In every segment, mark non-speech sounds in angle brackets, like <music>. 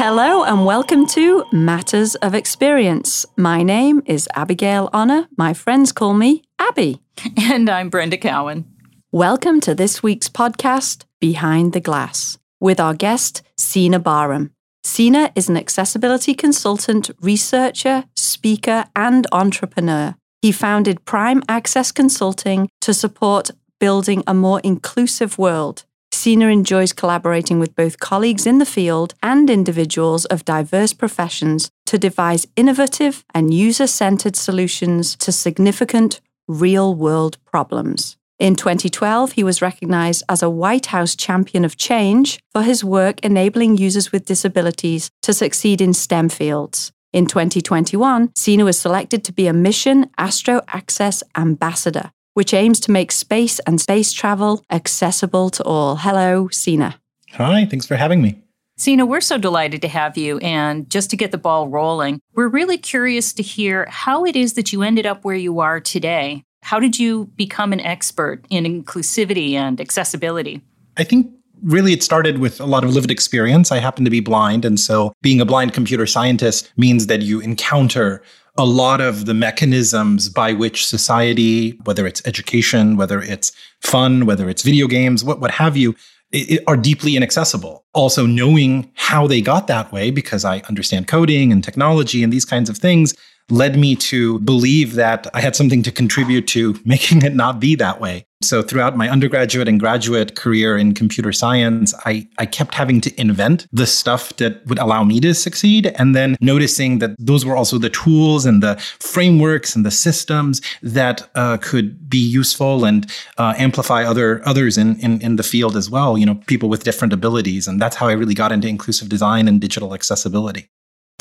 Hello and welcome to Matters of Experience. My name is Abigail Honor. My friends call me Abby. <laughs> And I'm Brenda Cowan. Welcome to this week's podcast, Behind the Glass, with our guest, Sina Bahram. Sina is an accessibility consultant, researcher, speaker, and entrepreneur. He founded Prime Access Consulting to support building a more inclusive world. Sina enjoys collaborating with both colleagues in the field and individuals of diverse professions to devise innovative and user centered solutions to significant real world problems. In 2012, he was recognized as a White House champion of change for his work enabling users with disabilities to succeed in STEM fields. In 2021, Sina was selected to be a Mission Astro Access Ambassador, which aims to make space and space travel accessible to all. Hello, Sina. Hi, thanks for having me. Sina, we're so delighted to have you. And just to get the ball rolling, we're really curious to hear how it is that you ended up where you are today. How did you become an expert in inclusivity and accessibility? I think really it started with a lot of lived experience. I happen to be blind. And so being a blind computer scientist means that you encounter a lot of the mechanisms by which society, whether it's education, whether it's fun, whether it's video games, what, what have you, it, are deeply inaccessible. Also, knowing how they got that way, because I understand coding and technology and these kinds of things, led me to believe that I had something to contribute to <laughs> making it not be that way. So throughout my undergraduate and graduate career in computer science, I, I kept having to invent the stuff that would allow me to succeed. And then noticing that those were also the tools and the frameworks and the systems that uh, could be useful and uh, amplify other others in, in, in the field as well, you know, people with different abilities. And that's how I really got into inclusive design and digital accessibility.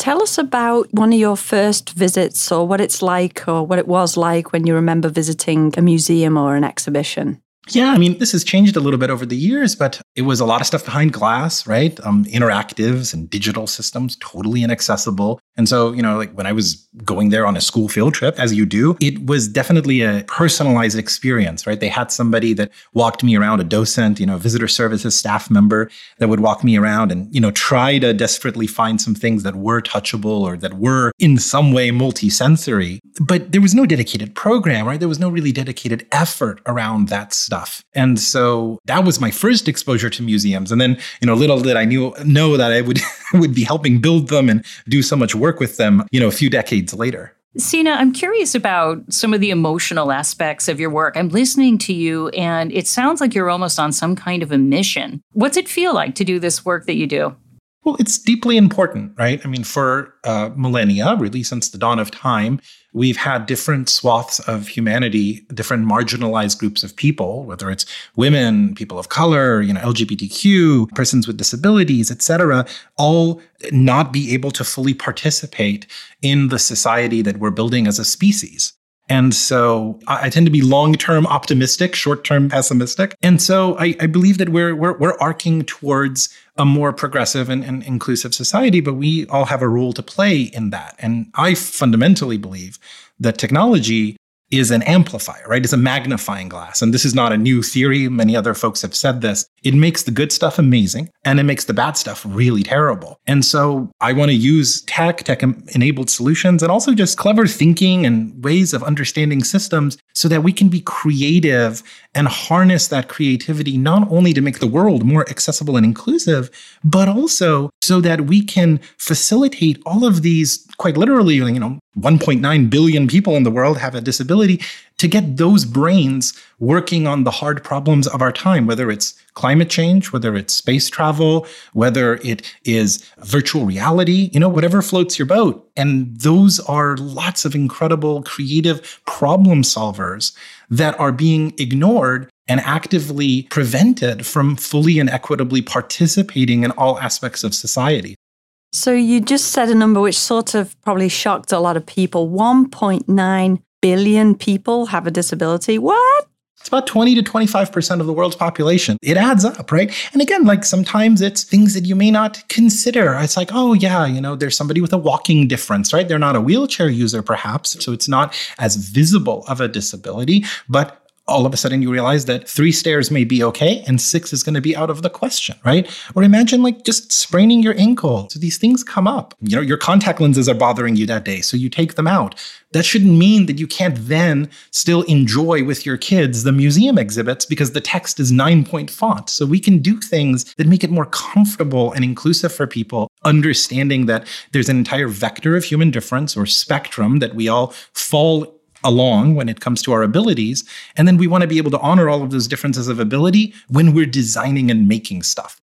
Tell us about one of your first visits or what it's like or what it was like when you remember visiting a museum or an exhibition. Yeah, I mean, this has changed a little bit over the years, but it was a lot of stuff behind glass, right? Um, interactives and digital systems, totally inaccessible. And so, you know, like when I was going there on a school field trip, as you do, it was definitely a personalized experience, right? They had somebody that walked me around, a docent, you know, visitor services staff member that would walk me around and, you know, try to desperately find some things that were touchable or that were in some way multisensory. But there was no dedicated program, right? There was no really dedicated effort around that stuff. And so that was my first exposure to museums. And then, you know, little did I knew know that I would <laughs> would be helping build them and do so much work work with them, you know, a few decades later. Sina, I'm curious about some of the emotional aspects of your work. I'm listening to you, and it sounds like you're almost on some kind of a mission. What's it feel like to do this work that you do? Well, it's deeply important, right? I mean, for uh, millennia, really since the dawn of time, we've had different swaths of humanity, different marginalized groups of people, whether it's women, people of color, you know, LGBTQ, persons with disabilities, etc., all not be able to fully participate in the society that we're building as a species. And so I, tend to be long-term optimistic, short-term pessimistic. And so I, I believe that we're, we're, we're arcing towards a more progressive and, and inclusive society, but we all have a role to play in that. And I fundamentally believe that technology is an amplifier, right? It's a magnifying glass. And this is not a new theory. Many other folks have said this. It makes the good stuff amazing and it makes the bad stuff really terrible. And so I want to use tech, tech enabled solutions, and also just clever thinking and ways of understanding systems so that we can be creative and harness that creativity not only to make the world more accessible and inclusive, but also so that we can facilitate all of these quite literally, you know, 1.9 billion people in the world have a disability to get those brains working on the hard problems of our time, whether it's climate change, whether it's space travel, whether it is virtual reality, you know, whatever floats your boat. And those are lots of incredible creative problem solvers that are being ignored and actively prevented from fully and equitably participating in all aspects of society. So you just said a number which sort of probably shocked a lot of people. 1.9 billion people have a disability. What? It's about 20 to 25% of the world's population. It adds up, right? And again, like sometimes it's things that you may not consider. It's like, oh, yeah, you know, there's somebody with a walking difference, right? They're not a wheelchair user, perhaps. So it's not as visible of a disability, but all of a sudden you realize that three stairs may be okay and six is going to be out of the question, right? Or imagine like just spraining your ankle. So these things come up. You know, your contact lenses are bothering you that day, so you take them out. That shouldn't mean that you can't then still enjoy with your kids the museum exhibits because the text is nine point font. So we can do things that make it more comfortable and inclusive for people, understanding that there's an entire vector of human difference or spectrum that we all fall along when it comes to our abilities. And then we want to be able to honor all of those differences of ability when we're designing and making stuff.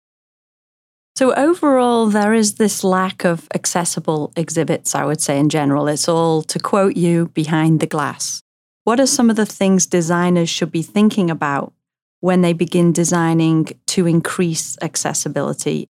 So, overall, there is this lack of accessible exhibits, I would say, in general. It's all, to quote you, behind the glass. What are some of the things designers should be thinking about when they begin designing to increase accessibility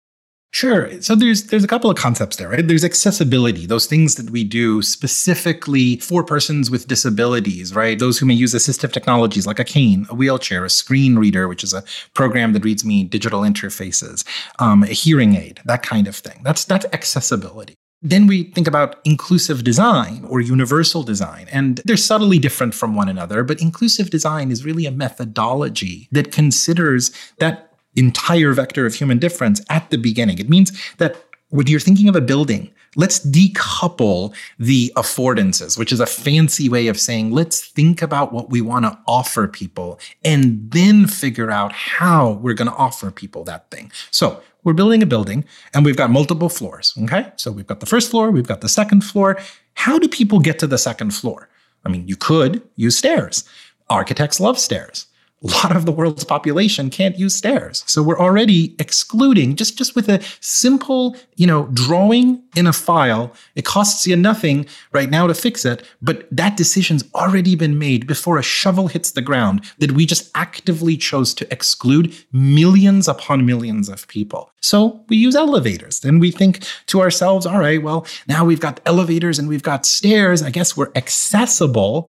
Sure. So there's there's a couple of concepts there, right? There's accessibility, those things that we do specifically for persons with disabilities, right? Those who may use assistive technologies like a cane, a wheelchair, a screen reader, which is a program that reads me digital interfaces, um, a hearing aid, that kind of thing. That's that's accessibility. Then we think about inclusive design or universal design, and they're subtly different from one another. But inclusive design is really a methodology that considers that entire vector of human difference at the beginning. It means that when you're thinking of a building, let's decouple the affordances, which is a fancy way of saying, let's think about what we want to offer people and then figure out how we're going to offer people that thing. So we're building a building and we've got multiple floors. Okay. So we've got the first floor, we've got the second floor. How do people get to the second floor? I mean, you could use stairs. Architects love stairs a lot of the world's population can't use stairs. So we're already excluding just, just with a simple, you know, drawing in a file. It costs you nothing right now to fix it, but that decision's already been made before a shovel hits the ground that we just actively chose to exclude millions upon millions of people. So we use elevators. Then we think to ourselves, all right, well, now we've got elevators and we've got stairs. I guess we're accessible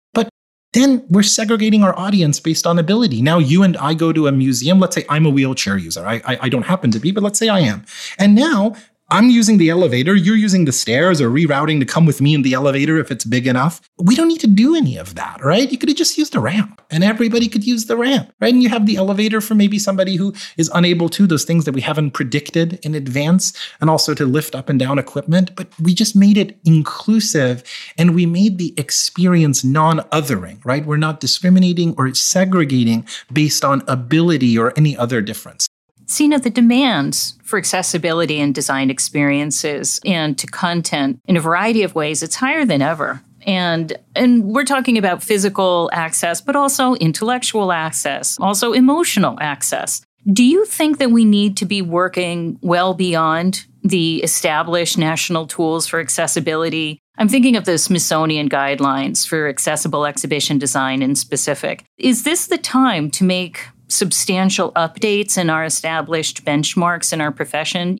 then we're segregating our audience based on ability. Now, you and I go to a museum. Let's say I'm a wheelchair user. I, I, I, don't happen to be, but let's say I am. And now I'm using the elevator, you're using the stairs or rerouting to come with me in the elevator if it's big enough. We don't need to do any of that, right? You could have just used a ramp and everybody could use the ramp, right? And you have the elevator for maybe somebody who is unable to, those things that we haven't predicted in advance, and also to lift up and down equipment. But we just made it inclusive and we made the experience non othering, right? We're not discriminating or segregating based on ability or any other difference. Sina, the demands for accessibility and design experiences and to content in a variety of ways, it's higher than ever. And and we're talking about physical access, but also intellectual access, also emotional access. Do you think that we need to be working well beyond the established national tools for accessibility? I'm thinking of the Smithsonian guidelines for accessible exhibition design in specific. Is this the time to make substantial updates in our established benchmarks in our profession?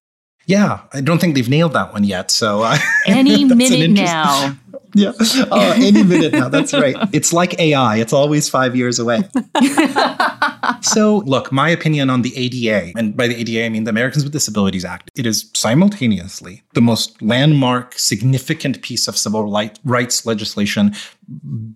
Yeah, I don't think they've nailed that one yet. So uh, <laughs> any minute now. <laughs> Yeah, uh, any minute now. That's right. It's like AI. It's always five years away. <laughs> so, look, my opinion on the ADA, and by the ADA I mean the Americans with Disabilities Act, it is simultaneously the most landmark, significant piece of civil rights legislation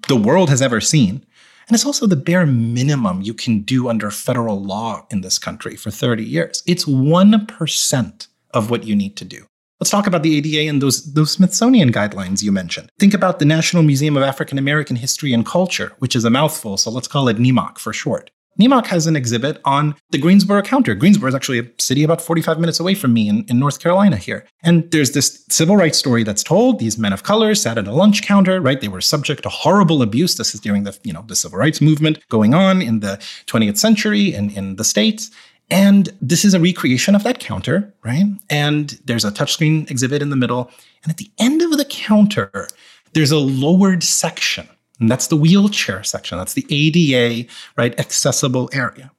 the world has ever seen. And it's also the bare minimum you can do under federal law in this country for 30 years. It's 1% of what you need to do. Let's talk about the ADA and those, those Smithsonian guidelines you mentioned. Think about the National Museum of African American History and Culture, which is a mouthful, so let's call it NAMAC for short. NAMAC has an exhibit on the Greensboro counter. Greensboro is actually a city about 45 minutes away from me in, in North Carolina here. And there's this civil rights story that's told. These men of color sat at a lunch counter, right? They were subject to horrible abuse. This is during the, you know, the civil rights movement going on in the 20th century in, in the States. And this is a recreation of that counter, right? And there's a touchscreen exhibit in the middle. And at the end of the counter, there's a lowered section and that's the wheelchair section. That's the ADA, right, accessible area.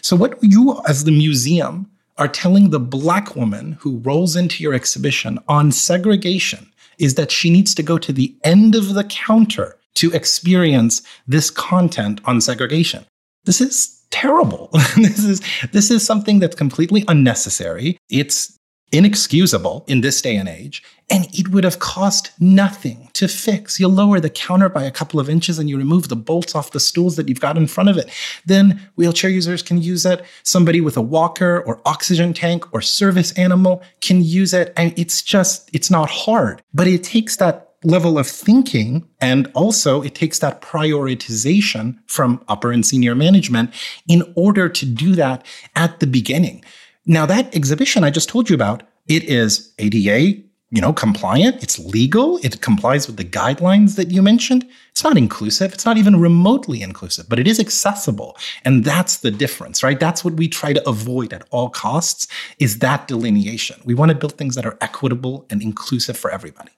So, what you as the museum are telling the Black woman who rolls into your exhibition on segregation is that she needs to go to the end of the counter to experience this content on segregation. This is terrible. <laughs> this is this is something that's completely unnecessary. It's inexcusable in this day and age. And it would have cost nothing to fix. You lower the counter by a couple of inches and you remove the bolts off the stools that you've got in front of it. Then wheelchair users can use it. Somebody with a walker or oxygen tank or service animal can use it. And it's just, it's not hard, but it takes that level of thinking and also it takes that prioritization from upper and senior management in order to do that at the beginning. Now, that exhibition I just told you about, it is ADA, you know, compliant. It's legal. It complies with the guidelines that you mentioned. It's not inclusive. It's not even remotely inclusive, but it is accessible. And that's the difference, right? That's what we try to avoid at all costs is that delineation. We want to build things that are equitable and inclusive for everybody.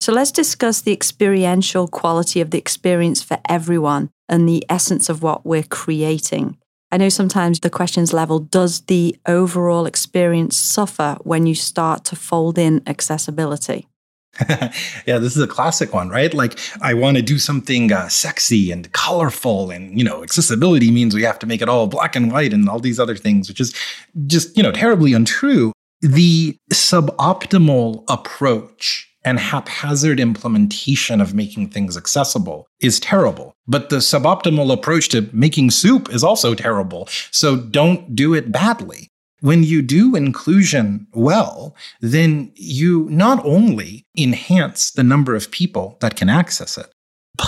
So let's discuss the experiential quality of the experience for everyone and the essence of what we're creating. I know sometimes the questions level does the overall experience suffer when you start to fold in accessibility? <laughs> yeah, this is a classic one, right? Like, I want to do something uh, sexy and colorful, and you know, accessibility means we have to make it all black and white and all these other things, which is just you know terribly untrue. The suboptimal approach and haphazard implementation of making things accessible is terrible. But the suboptimal approach to making soup is also terrible. So don't do it badly. When you do inclusion well, then you not only enhance the number of people that can access it,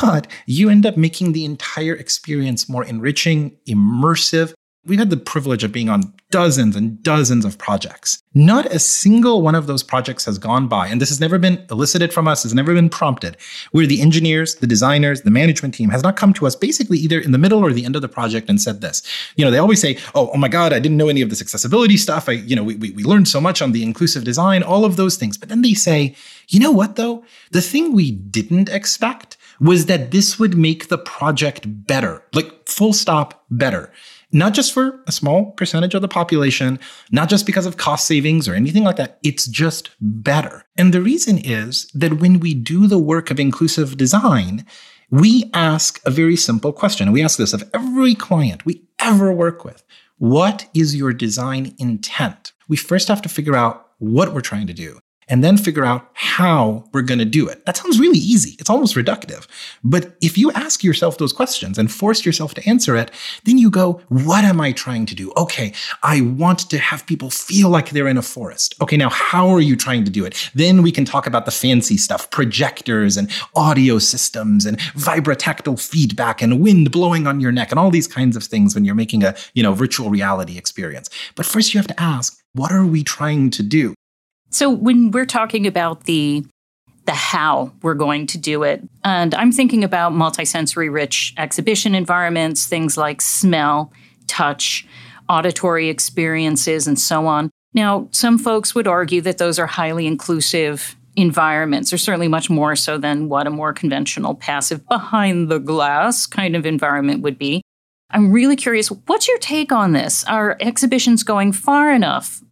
but you end up making the entire experience more enriching, immersive, We've had the privilege of being on dozens and dozens of projects. Not a single one of those projects has gone by, and this has never been elicited from us, has never been prompted, where the engineers, the designers, the management team has not come to us basically either in the middle or the end of the project and said this. You know, they always say, oh, oh my God, I didn't know any of this accessibility stuff. I, you know, we, we, we learned so much on the inclusive design, all of those things. But then they say, you know what though? The thing we didn't expect was that this would make the project better, like full stop better not just for a small percentage of the population, not just because of cost savings or anything like that. It's just better. And the reason is that when we do the work of inclusive design, we ask a very simple question. We ask this of every client we ever work with. What is your design intent? We first have to figure out what we're trying to do and then figure out how we're going to do it. That sounds really easy. It's almost reductive. But if you ask yourself those questions and force yourself to answer it, then you go, what am I trying to do? Okay, I want to have people feel like they're in a forest. Okay, now how are you trying to do it? Then we can talk about the fancy stuff, projectors and audio systems and vibrotactile feedback and wind blowing on your neck and all these kinds of things when you're making a, you know, virtual reality experience. But first you have to ask, what are we trying to do? So when we're talking about the the how we're going to do it, and I'm thinking about multisensory rich exhibition environments, things like smell, touch, auditory experiences, and so on. Now, some folks would argue that those are highly inclusive environments, or certainly much more so than what a more conventional passive behind the glass kind of environment would be. I'm really curious, what's your take on this? Are exhibitions going far enough?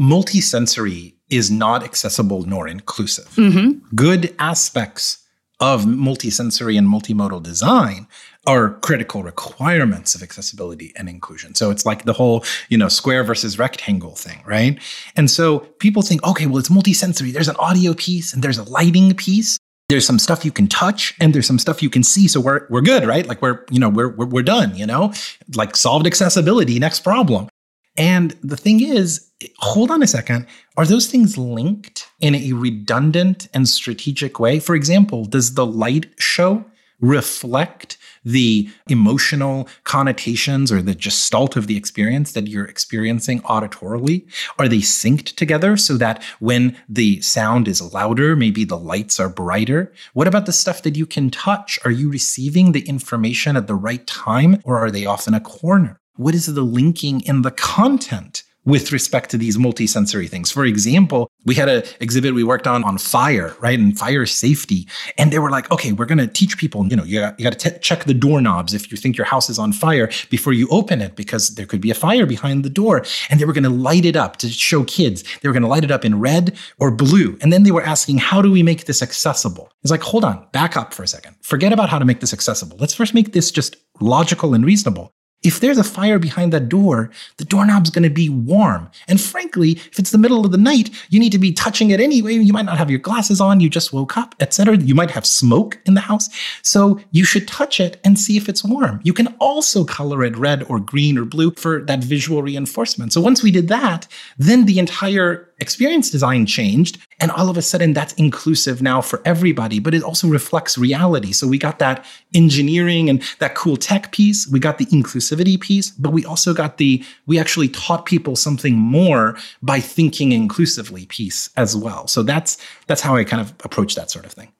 Multisensory is not accessible nor inclusive. Mm-hmm. Good aspects of multisensory and multimodal design are critical requirements of accessibility and inclusion. So it's like the whole, you know, square versus rectangle thing, right? And so people think, okay, well, it's multisensory. There's an audio piece and there's a lighting piece. There's some stuff you can touch and there's some stuff you can see. So we're, we're good, right? Like we're, you know, we're, we're, we're done, you know, like solved accessibility, next problem. And the thing is, hold on a second. Are those things linked in a redundant and strategic way? For example, does the light show reflect the emotional connotations or the gestalt of the experience that you're experiencing auditorily? Are they synced together so that when the sound is louder, maybe the lights are brighter? What about the stuff that you can touch? Are you receiving the information at the right time or are they off in a corner? What is the linking in the content with respect to these multisensory things. For example, we had an exhibit we worked on on fire, right? And fire safety. And they were like, okay, we're going to teach people, you know, you got, you got to t- check the doorknobs if you think your house is on fire before you open it because there could be a fire behind the door. And they were going to light it up to show kids. They were going to light it up in red or blue. And then they were asking, how do we make this accessible? It's like, hold on, back up for a second. Forget about how to make this accessible. Let's first make this just logical and reasonable if there's a fire behind that door, the doorknob's going to be warm. And frankly, if it's the middle of the night, you need to be touching it anyway. You might not have your glasses on, you just woke up, etc. You might have smoke in the house. So you should touch it and see if it's warm. You can also color it red or green or blue for that visual reinforcement. So once we did that, then the entire experience design changed. And all of a sudden, that's inclusive now for everybody, but it also reflects reality. So we got that engineering and that cool tech piece. We got the inclusivity piece, but we also got the, we actually taught people something more by thinking inclusively piece as well. So that's, that's how I kind of approach that sort of thing.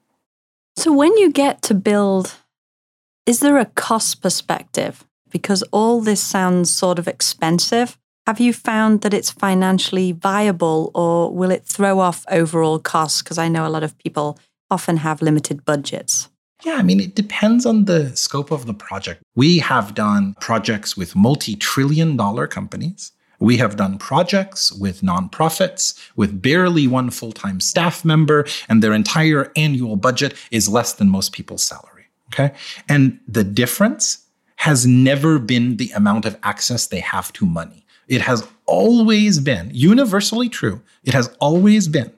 So when you get to build, is there a cost perspective? Because all this sounds sort of expensive. Have you found that it's financially viable or will it throw off overall costs? Because I know a lot of people often have limited budgets. Yeah, I mean, it depends on the scope of the project. We have done projects with multi trillion dollar companies. We have done projects with nonprofits with barely one full time staff member, and their entire annual budget is less than most people's salary. Okay. And the difference has never been the amount of access they have to money. It has always been universally true. It has always been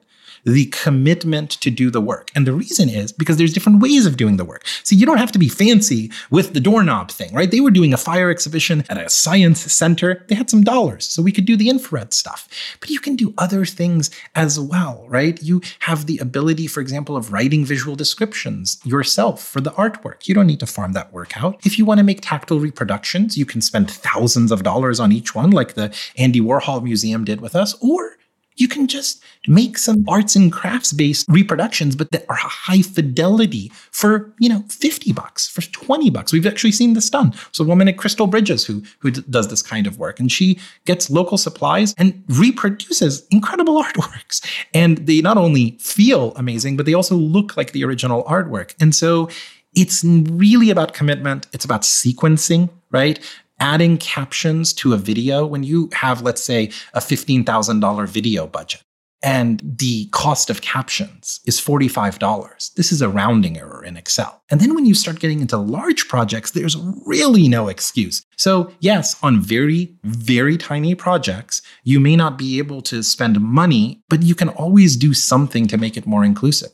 the commitment to do the work. And the reason is because there's different ways of doing the work. So you don't have to be fancy with the doorknob thing, right? They were doing a fire exhibition at a science center. They had some dollars, so we could do the infrared stuff. But you can do other things as well, right? You have the ability, for example, of writing visual descriptions yourself for the artwork. You don't need to farm that work out. If you want to make tactile reproductions, you can spend thousands of dollars on each one, like the Andy Warhol Museum did with us, or you can just make some arts and crafts based reproductions, but that are high fidelity for, you know, 50 bucks, for 20 bucks. We've actually seen this done. So a woman at Crystal Bridges who, who d- does this kind of work and she gets local supplies and reproduces incredible <laughs> artworks. And they not only feel amazing, but they also look like the original artwork. And so it's really about commitment. It's about sequencing, right? Adding captions to a video when you have, let's say, a $15,000 video budget and the cost of captions is $45. This is a rounding error in Excel. And then when you start getting into large projects, there's really no excuse. So, yes, on very, very tiny projects, you may not be able to spend money, but you can always do something to make it more inclusive.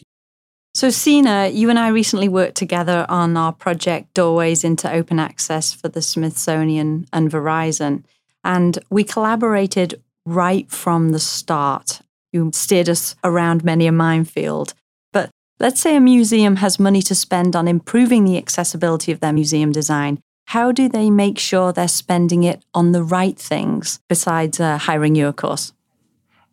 So, Sina, you and I recently worked together on our project Doorways into Open Access for the Smithsonian and Verizon. And we collaborated right from the start. You steered us around many a minefield. But let's say a museum has money to spend on improving the accessibility of their museum design. How do they make sure they're spending it on the right things besides uh, hiring you, of course?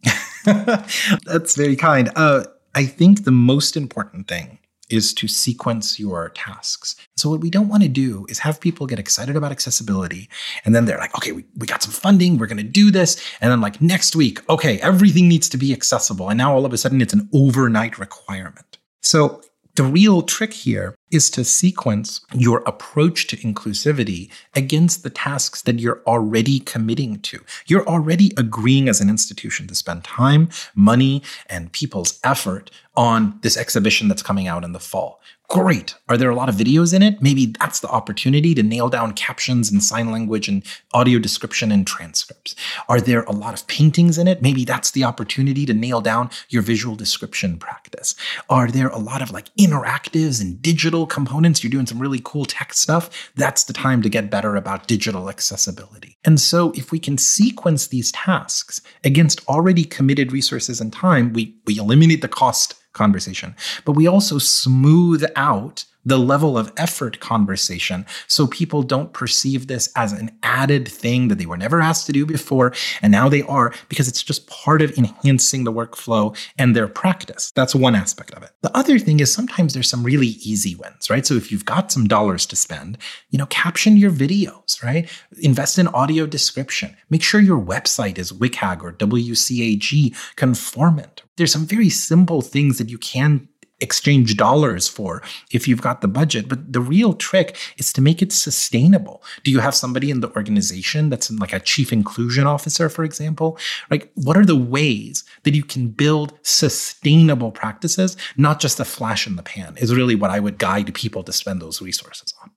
<laughs> That's very kind. Uh, I think the most important thing is to sequence your tasks. So, what we don't want to do is have people get excited about accessibility. And then they're like, okay, we, we got some funding, we're going to do this. And then, like, next week, okay, everything needs to be accessible. And now all of a sudden it's an overnight requirement. So, the real trick here is to sequence your approach to inclusivity against the tasks that you're already committing to. You're already agreeing as an institution to spend time, money, and people's effort on this exhibition that's coming out in the fall. Great. Are there a lot of videos in it? Maybe that's the opportunity to nail down captions and sign language and audio description and transcripts. Are there a lot of paintings in it? Maybe that's the opportunity to nail down your visual description practice. Are there a lot of like interactives and digital components? You're doing some really cool tech stuff. That's the time to get better about digital accessibility. And so if we can sequence these tasks against already committed resources and time, we, we eliminate the cost conversation. But we also smooth out the level of effort conversation so people don't perceive this as an added thing that they were never asked to do before and now they are because it's just part of enhancing the workflow and their practice. That's one aspect of it. The other thing is sometimes there's some really easy wins right? So if you've got some dollars to spend you know caption your videos right? Invest in audio description. Make sure your website is WCAG or WCAG conformant. There's some very simple things that you can exchange dollars for if you've got the budget. But the real trick is to make it sustainable. Do you have somebody in the organization that's like a chief inclusion officer, for example? Like, what are the ways that you can build sustainable practices, not just a flash in the pan, is really what I would guide people to spend those resources on.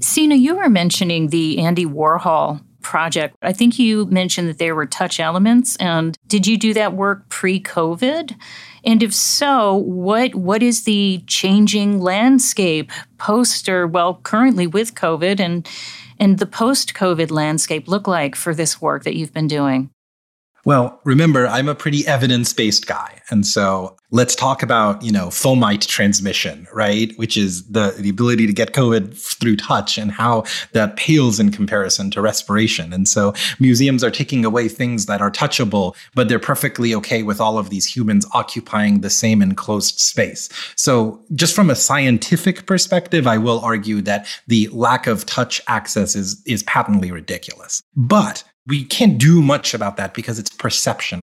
Sina, you were mentioning the Andy Warhol project. I think you mentioned that there were touch elements. And did you do that work pre COVID? And if so, what what is the changing landscape post or well currently with COVID and and the post COVID landscape look like for this work that you've been doing? Well, remember, I'm a pretty evidence based guy. And so let's talk about, you know, fomite transmission, right? Which is the, the ability to get COVID through touch and how that pales in comparison to respiration. And so museums are taking away things that are touchable, but they're perfectly okay with all of these humans occupying the same enclosed space. So just from a scientific perspective, I will argue that the lack of touch access is, is patently ridiculous. But we can't do much about that because it's perception.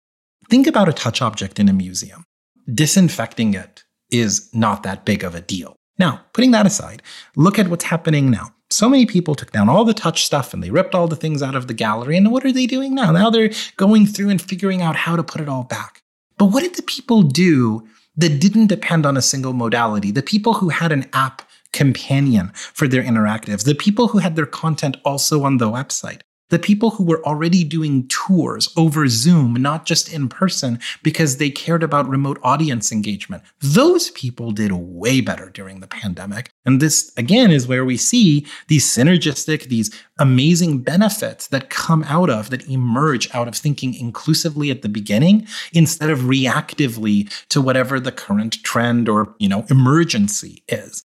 Think about a touch object in a museum. Disinfecting it is not that big of a deal. Now, putting that aside, look at what's happening now. So many people took down all the touch stuff and they ripped all the things out of the gallery. And what are they doing now? Now they're going through and figuring out how to put it all back. But what did the people do that didn't depend on a single modality? The people who had an app companion for their interactives, the people who had their content also on the website, the people who were already doing tours over Zoom, not just in person, because they cared about remote audience engagement. Those people did way better during the pandemic. And this, again, is where we see these synergistic, these amazing benefits that come out of, that emerge out of thinking inclusively at the beginning instead of reactively to whatever the current trend or, you know, emergency is.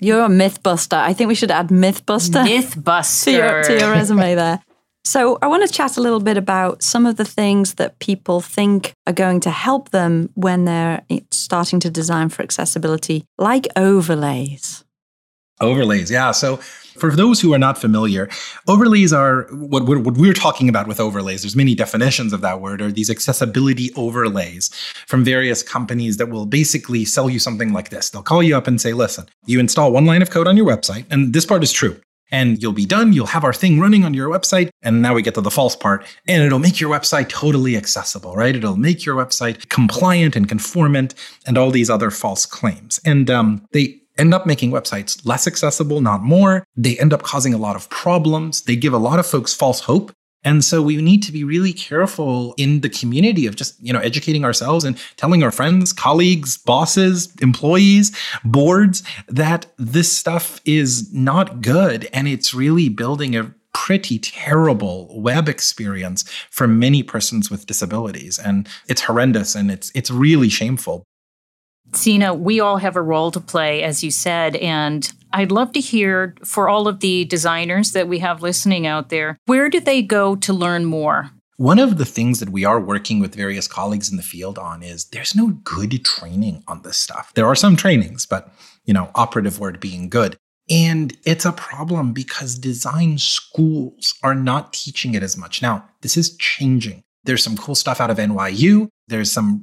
You're a mythbuster. I think we should add mythbuster. Mythbuster. to, your, to your resume <laughs> there. So, I want to chat a little bit about some of the things that people think are going to help them when they're starting to design for accessibility, like overlays. Overlays, yeah. So, for those who are not familiar, overlays are what we're, what we're talking about with overlays. There's many definitions of that word, are these accessibility overlays from various companies that will basically sell you something like this. They'll call you up and say, listen, you install one line of code on your website, and this part is true. And you'll be done. You'll have our thing running on your website. And now we get to the false part. And it'll make your website totally accessible, right? It'll make your website compliant and conformant and all these other false claims. And um, they end up making websites less accessible, not more. They end up causing a lot of problems. They give a lot of folks false hope. And so we need to be really careful in the community of just, you know, educating ourselves and telling our friends, colleagues, bosses, employees, boards that this stuff is not good and it's really building a pretty terrible web experience for many persons with disabilities and it's horrendous and it's it's really shameful Sina, we all have a role to play, as you said, and I'd love to hear for all of the designers that we have listening out there, where do they go to learn more? One of the things that we are working with various colleagues in the field on is there's no good training on this stuff. There are some trainings, but you know, operative word being good. And it's a problem because design schools are not teaching it as much. Now, this is changing. There's some cool stuff out of NYU. There's some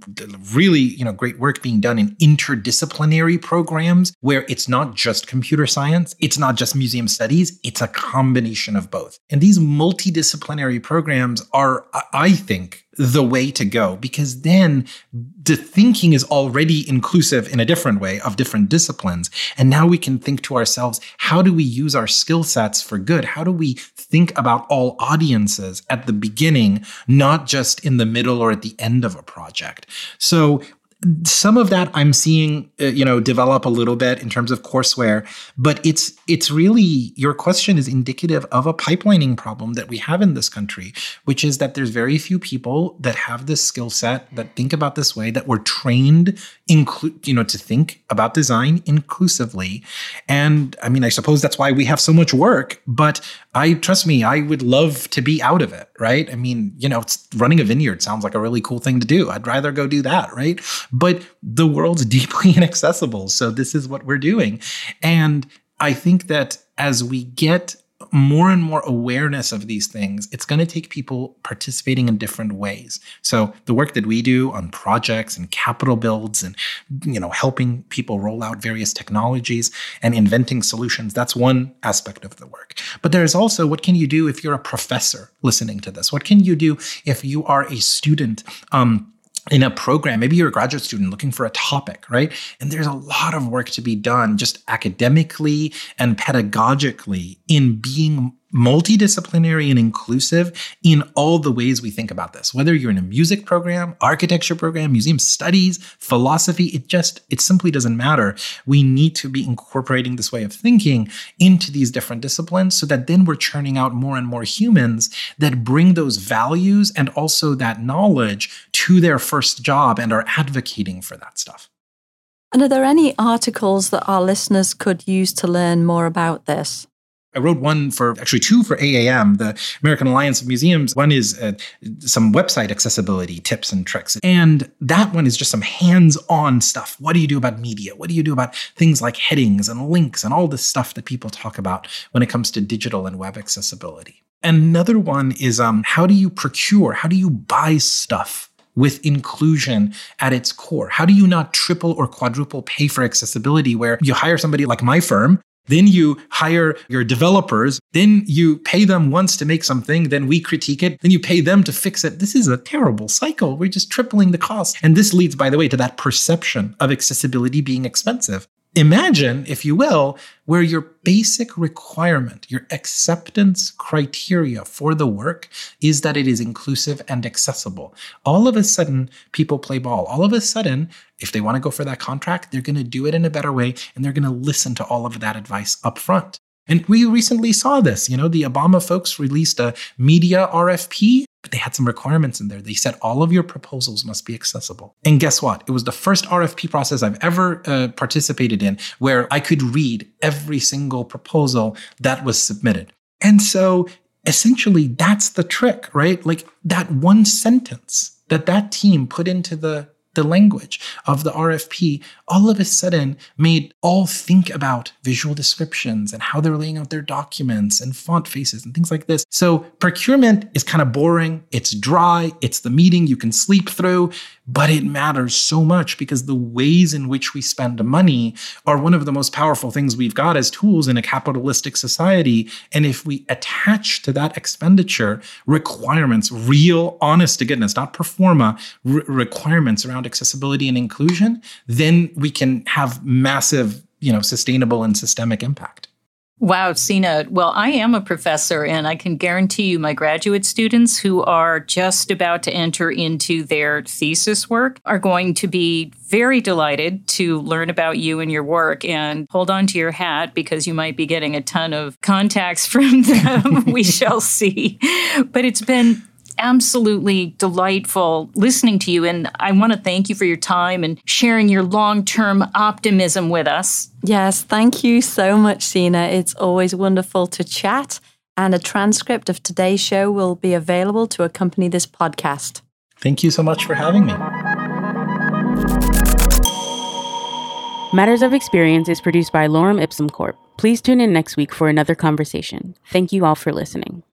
really, you know, great work being done in interdisciplinary programs where it's not just computer science, it's not just museum studies, it's a combination of both. And these multidisciplinary programs are, I think, the way to go because then the thinking is already inclusive in a different way of different disciplines. And now we can think to ourselves, how do we use our skill sets for good? How do we think about all audiences at the beginning, not just in the middle or at the end of a project? So some of that I'm seeing, uh, you know, develop a little bit in terms of courseware, but it's it's really your question is indicative of a pipelining problem that we have in this country, which is that there's very few people that have this skill set that think about this way that were trained include you know to think about design inclusively, and I mean I suppose that's why we have so much work, but I trust me, I would love to be out of it, right? I mean, you know, running a vineyard sounds like a really cool thing to do. I'd rather go do that, right? But the world's <laughs> deeply inaccessible. So this is what we're doing. And I think that as we get more and more awareness of these things, it's going to take people participating in different ways. So the work that we do on projects and capital builds and you know helping people roll out various technologies and inventing solutions, that's one aspect of the work. But there's also what can you do if you're a professor listening to this? What can you do if you are a student um, in a program. Maybe you're a graduate student looking for a topic, right? And there's a lot of work to be done just academically and pedagogically in being multidisciplinary and inclusive in all the ways we think about this. Whether you're in a music program, architecture program, museum studies, philosophy, it just, it simply doesn't matter. We need to be incorporating this way of thinking into these different disciplines so that then we're churning out more and more humans that bring those values and also that knowledge to their first job and are advocating for that stuff. And are there any articles that our listeners could use to learn more about this? I wrote one for actually two for AAM, the American Alliance of Museums. One is uh, some website accessibility tips and tricks. And that one is just some hands on stuff. What do you do about media? What do you do about things like headings and links and all this stuff that people talk about when it comes to digital and web accessibility? Another one is um, how do you procure? How do you buy stuff? with inclusion at its core? How do you not triple or quadruple pay for accessibility where you hire somebody like my firm then you hire your developers. Then you pay them once to make something. Then we critique it. Then you pay them to fix it. This is a terrible cycle. We're just tripling the cost. And this leads, by the way, to that perception of accessibility being expensive. Imagine, if you will, where your basic requirement, your acceptance criteria for the work is that it is inclusive and accessible. All of a sudden, people play ball. All of a sudden, if they want to go for that contract, they're going to do it in a better way and they're going to listen to all of that advice up front. And we recently saw this. You know, the Obama folks released a media RFP but they had some requirements in there. They said all of your proposals must be accessible. And guess what? It was the first RFP process I've ever uh, participated in where I could read every single proposal that was submitted. And so essentially that's the trick, right? Like that one sentence that that team put into the the language of the RFP all of a sudden made all think about visual descriptions and how they're laying out their documents and font faces and things like this. So procurement is kind of boring. It's dry. It's the meeting you can sleep through, but it matters so much because the ways in which we spend money are one of the most powerful things we've got as tools in a capitalistic society. And if we attach to that expenditure requirements, real, honest to goodness, not performa forma requirements around accessibility and inclusion, then we can have massive, you know, sustainable and systemic impact. Wow, Sina. Well, I am a professor, and I can guarantee you my graduate students who are just about to enter into their thesis work are going to be very delighted to learn about you and your work and hold on to your hat because you might be getting a ton of contacts <laughs> from them. we shall see. But it's been absolutely delightful listening to you. And I want to thank you for your time and sharing your long term optimism with us. Yes, thank you so much, Sina. It's always wonderful to chat. And a transcript of today's show will be available to accompany this podcast. Thank you so much for having me. Matters of Experience is produced by Lorem Ipsum Corp. Please tune in next week for another conversation. Thank you all for listening.